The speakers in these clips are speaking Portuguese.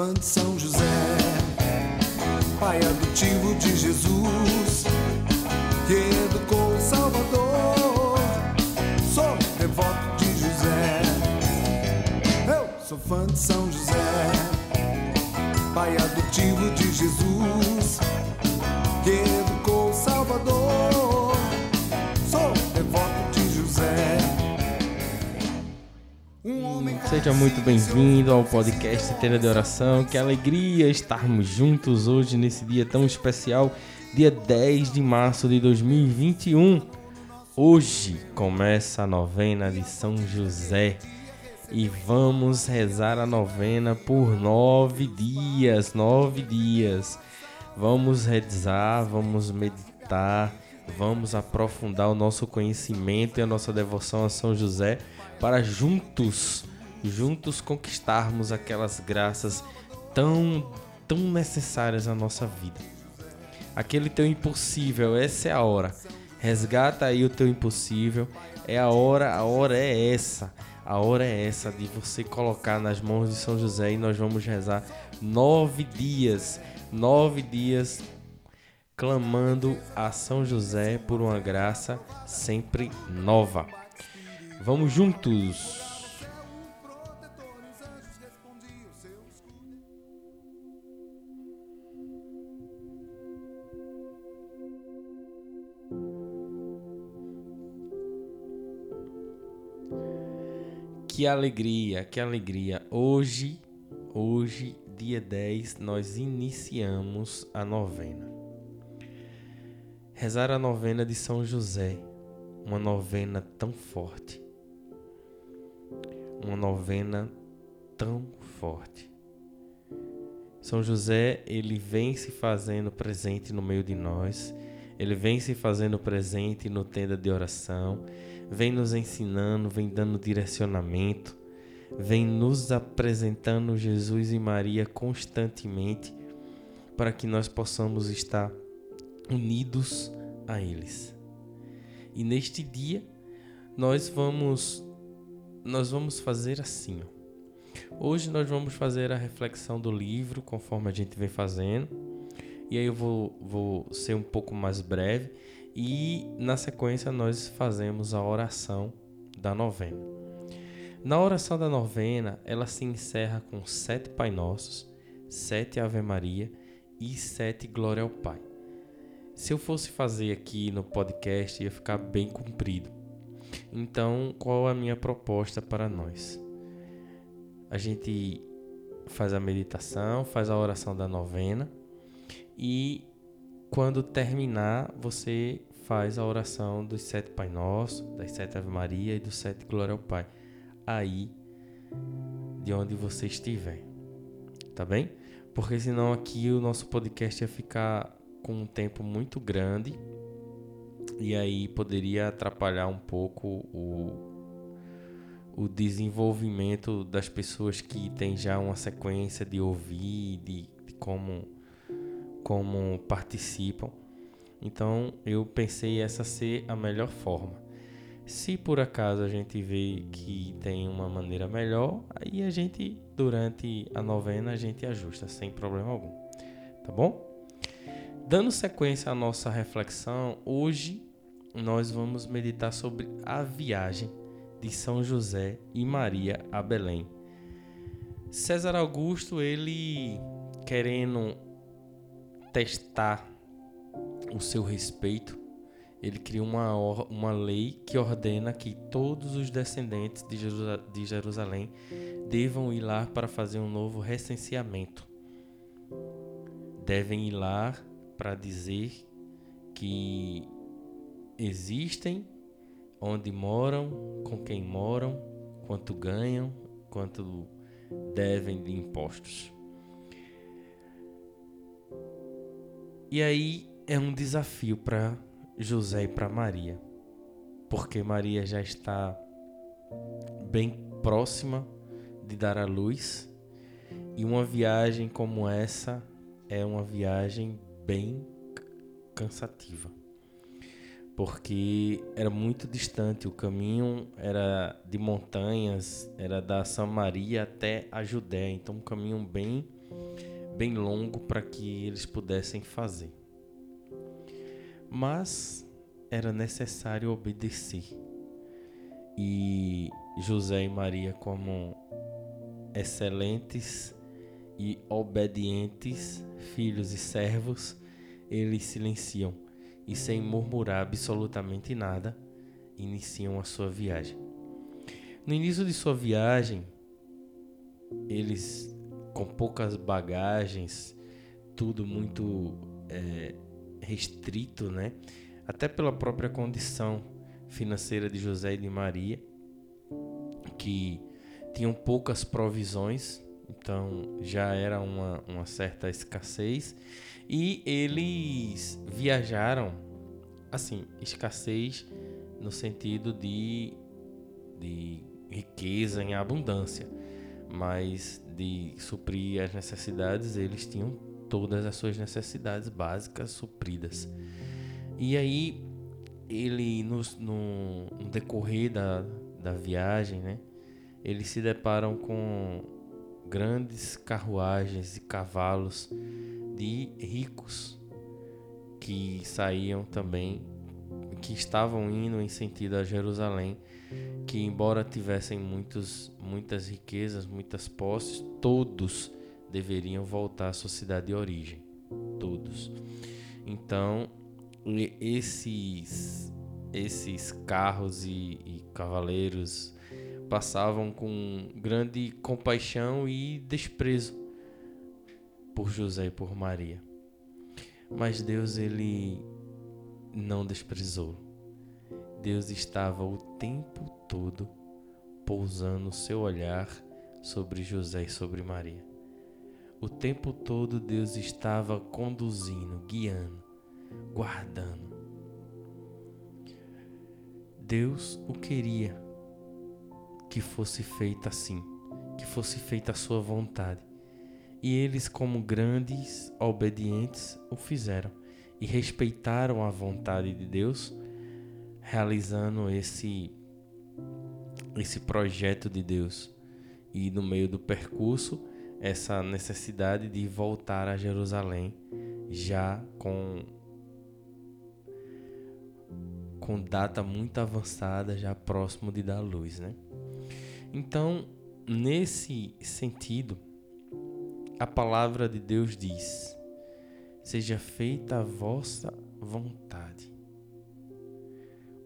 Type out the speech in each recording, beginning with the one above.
fã de São José, pai adotivo de Jesus, que educou o Salvador. Sou devoto de José, eu sou fã de São José, pai adotivo de Jesus, Seja muito bem-vindo ao podcast Tenda de Oração. Que alegria estarmos juntos hoje nesse dia tão especial, dia 10 de março de 2021. Hoje começa a novena de São José e vamos rezar a novena por nove dias. Nove dias. Vamos rezar, vamos meditar, vamos aprofundar o nosso conhecimento e a nossa devoção a São José para juntos, juntos conquistarmos aquelas graças tão, tão necessárias à nossa vida. Aquele teu impossível, essa é a hora. Resgata aí o teu impossível. É a hora, a hora é essa. A hora é essa de você colocar nas mãos de São José e nós vamos rezar nove dias, nove dias clamando a São José por uma graça sempre nova. Vamos juntos! Que alegria, que alegria. Hoje, hoje, dia 10, nós iniciamos a novena. Rezar a novena de São José, uma novena tão forte. Uma novena tão forte. São José, ele vem se fazendo presente no meio de nós, ele vem se fazendo presente no tenda de oração, vem nos ensinando, vem dando direcionamento, vem nos apresentando Jesus e Maria constantemente para que nós possamos estar unidos a eles. E neste dia nós vamos nós vamos fazer assim, ó. Hoje nós vamos fazer a reflexão do livro, conforme a gente vem fazendo. E aí eu vou, vou ser um pouco mais breve. E na sequência nós fazemos a oração da novena. Na oração da novena, ela se encerra com sete Pai Nossos, sete Ave Maria e sete Glória ao Pai. Se eu fosse fazer aqui no podcast, ia ficar bem comprido. Então, qual a minha proposta para nós? A gente faz a meditação, faz a oração da novena e quando terminar, você faz a oração dos sete Pai Nosso, das sete Ave Maria e dos sete Glória ao Pai. Aí, de onde você estiver. Tá bem? Porque senão aqui o nosso podcast ia ficar com um tempo muito grande e aí poderia atrapalhar um pouco o, o desenvolvimento das pessoas que têm já uma sequência de ouvir, de, de como, como participam. Então eu pensei essa ser a melhor forma. Se por acaso a gente vê que tem uma maneira melhor, aí a gente durante a novena a gente ajusta sem problema algum. Tá bom? Dando sequência à nossa reflexão, hoje nós vamos meditar sobre a viagem de São José e Maria a Belém. César Augusto, ele querendo testar o seu respeito, ele criou uma, uma lei que ordena que todos os descendentes de, de Jerusalém devam ir lá para fazer um novo recenseamento. Devem ir lá para dizer que existem, onde moram, com quem moram, quanto ganham, quanto devem de impostos. E aí é um desafio para José e para Maria, porque Maria já está bem próxima de dar à luz e uma viagem como essa é uma viagem bem cansativa porque era muito distante. O caminho era de montanhas, era da Samaria até a Judéia, então um caminho bem bem longo para que eles pudessem fazer. Mas era necessário obedecer. E José e Maria, como excelentes e obedientes filhos e servos, eles silenciam e, sem murmurar absolutamente nada, iniciam a sua viagem. No início de sua viagem, eles, com poucas bagagens, tudo muito é, restrito, né? Até pela própria condição financeira de José e de Maria, que tinham poucas provisões, então já era uma, uma certa escassez, e eles viajaram, assim, escassez no sentido de, de riqueza em abundância, mas de suprir as necessidades, eles tinham todas as suas necessidades básicas supridas. E aí, ele, no, no, decorrer da, da viagem, né, eles se deparam com grandes carruagens e cavalos de ricos que saíam também, que estavam indo em sentido a Jerusalém, que embora tivessem muitos, muitas riquezas, muitas posses, todos deveriam voltar à sua cidade de origem, todos. Então, esses esses carros e, e cavaleiros passavam com grande compaixão e desprezo por José e por Maria. Mas Deus ele não desprezou. Deus estava o tempo todo pousando o seu olhar sobre José e sobre Maria. O tempo todo Deus estava conduzindo, guiando, guardando. Deus o queria que fosse feita assim, que fosse feita a sua vontade. E eles, como grandes obedientes, o fizeram e respeitaram a vontade de Deus, realizando esse esse projeto de Deus. E no meio do percurso, essa necessidade de voltar a Jerusalém já com com data muito avançada, já próximo de dar luz, né? Então, nesse sentido, a palavra de Deus diz: seja feita a vossa vontade,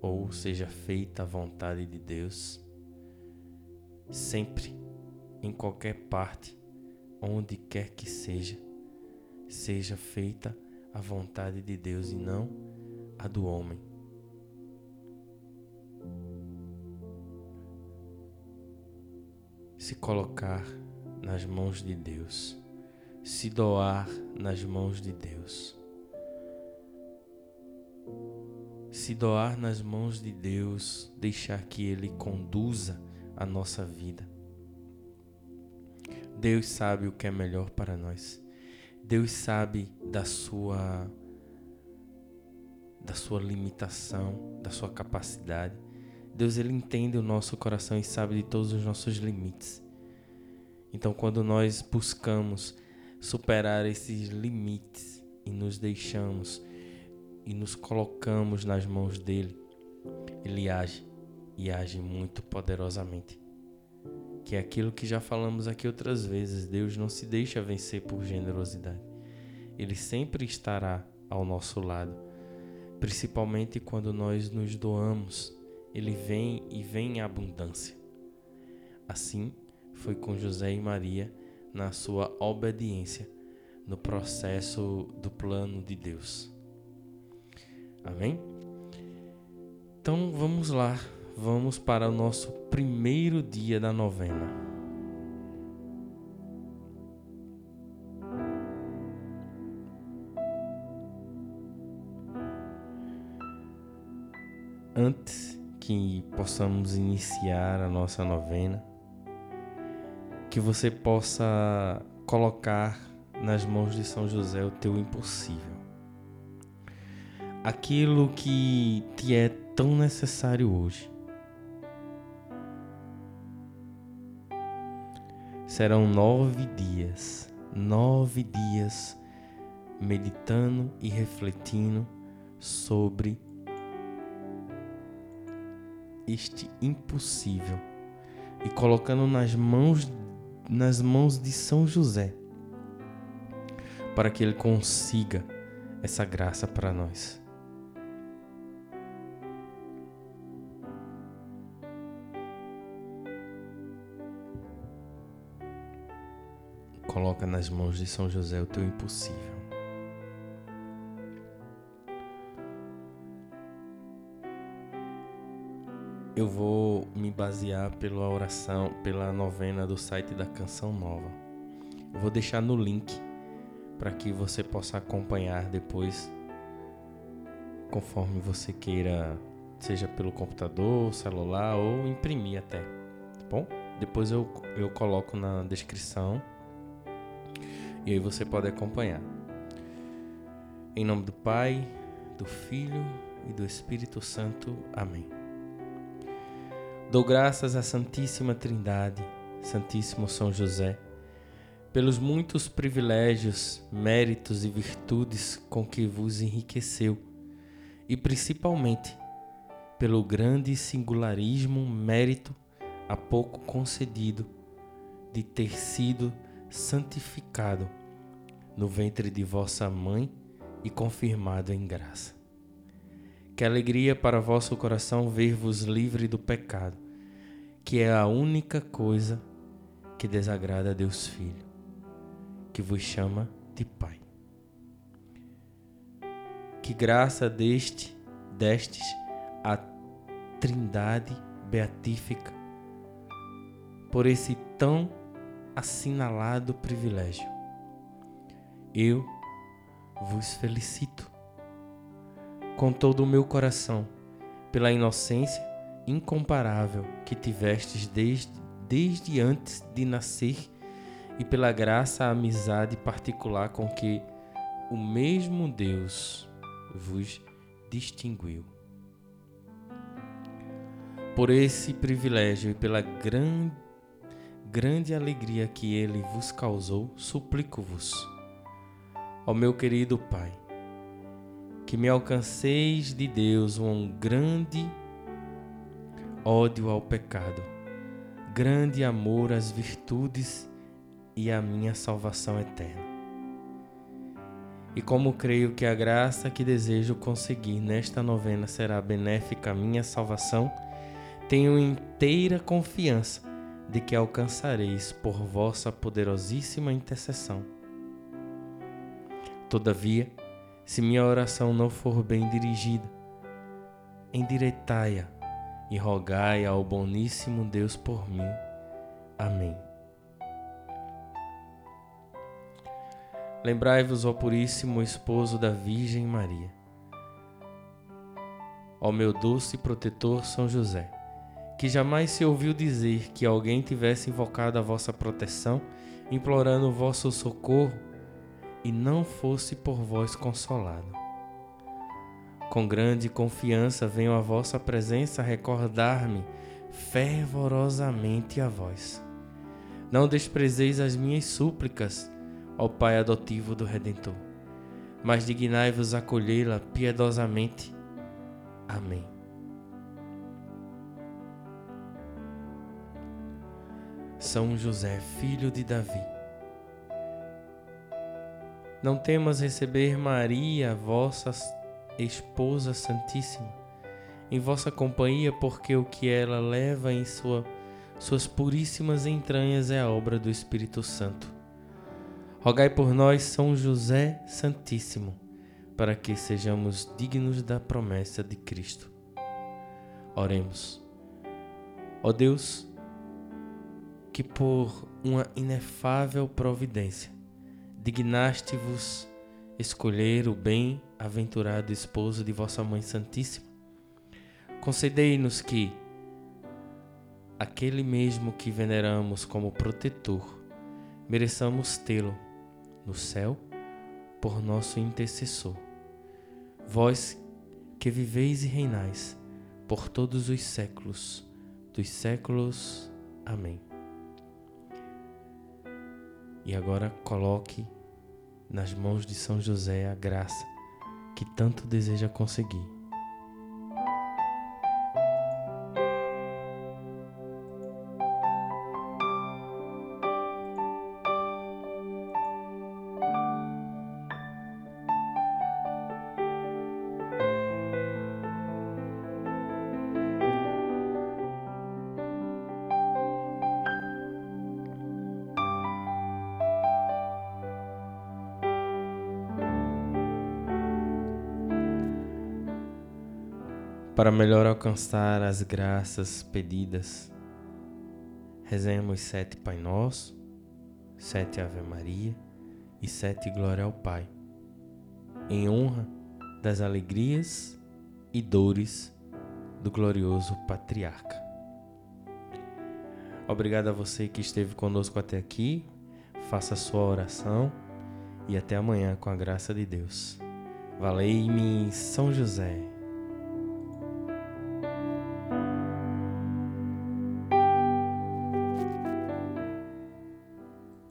ou seja feita a vontade de Deus, sempre, em qualquer parte, onde quer que seja, seja feita a vontade de Deus e não a do homem. Se colocar nas mãos de Deus, se doar nas mãos de Deus. Se doar nas mãos de Deus, deixar que Ele conduza a nossa vida. Deus sabe o que é melhor para nós. Deus sabe da sua da sua limitação, da sua capacidade. Deus ele entende o nosso coração e sabe de todos os nossos limites. Então, quando nós buscamos superar esses limites e nos deixamos e nos colocamos nas mãos dele, ele age e age muito poderosamente. Que é aquilo que já falamos aqui outras vezes, Deus não se deixa vencer por generosidade. Ele sempre estará ao nosso lado, principalmente quando nós nos doamos ele vem e vem em abundância. Assim foi com José e Maria na sua obediência no processo do plano de Deus. Amém? Então vamos lá, vamos para o nosso primeiro dia da novena. Antes que possamos iniciar a nossa novena, que você possa colocar nas mãos de São José o teu impossível. Aquilo que te é tão necessário hoje. Serão nove dias, nove dias meditando e refletindo sobre este impossível e colocando nas mãos nas mãos de São José para que ele consiga essa graça para nós. Coloca nas mãos de São José o teu impossível. Eu vou me basear pela oração, pela novena do site da Canção Nova. Eu vou deixar no link para que você possa acompanhar depois, conforme você queira, seja pelo computador, celular ou imprimir até, tá bom? Depois eu, eu coloco na descrição e aí você pode acompanhar. Em nome do Pai, do Filho e do Espírito Santo. Amém. Dou graças à Santíssima Trindade, Santíssimo São José, pelos muitos privilégios, méritos e virtudes com que vos enriqueceu, e principalmente pelo grande singularismo, mérito há pouco concedido de ter sido santificado no ventre de vossa mãe e confirmado em graça. Que alegria para vosso coração ver-vos livre do pecado que é a única coisa que desagrada a Deus Filho, que vos chama de Pai. Que graça deste, destes a Trindade beatífica por esse tão assinalado privilégio. Eu vos felicito com todo o meu coração pela inocência incomparável que tivestes desde, desde antes de nascer e pela graça a amizade particular com que o mesmo Deus vos distinguiu. Por esse privilégio e pela gran, grande alegria que ele vos causou, suplico-vos, ó meu querido Pai, que me alcanceis de Deus um grande ódio ao pecado, grande amor às virtudes e à minha salvação eterna. E como creio que a graça que desejo conseguir nesta novena será benéfica à minha salvação, tenho inteira confiança de que alcançareis por vossa poderosíssima intercessão. Todavia, se minha oração não for bem dirigida, endireitai-a e rogai ao boníssimo Deus por mim. Amém. Lembrai-vos, ó Puríssimo Esposo da Virgem Maria, ó meu doce protetor São José, que jamais se ouviu dizer que alguém tivesse invocado a vossa proteção, implorando o vosso socorro, e não fosse por vós consolado. Com grande confiança venho à vossa presença recordar-me fervorosamente a vós. Não desprezeis as minhas súplicas, ó Pai adotivo do Redentor, mas dignai-vos acolhê-la piedosamente. Amém. São José, filho de Davi, não temas receber Maria, vossa Esposa Santíssima, em vossa companhia, porque o que ela leva em sua, suas puríssimas entranhas é a obra do Espírito Santo. Rogai por nós, São José Santíssimo, para que sejamos dignos da promessa de Cristo. Oremos. Ó Deus, que por uma inefável providência dignaste-vos escolher o bem-aventurado esposo de vossa Mãe Santíssima. Concedei-nos que aquele mesmo que veneramos como protetor, mereçamos tê-lo no céu por nosso intercessor. Vós que viveis e reinais por todos os séculos dos séculos. Amém. E agora coloque nas mãos de São José a graça que tanto deseja conseguir. Para melhor alcançar as graças pedidas, rezemos sete Pai Nosso, sete Ave Maria e sete Glória ao Pai, em honra das alegrias e dores do glorioso Patriarca. Obrigado a você que esteve conosco até aqui, faça a sua oração e até amanhã com a graça de Deus. Valei-me São José.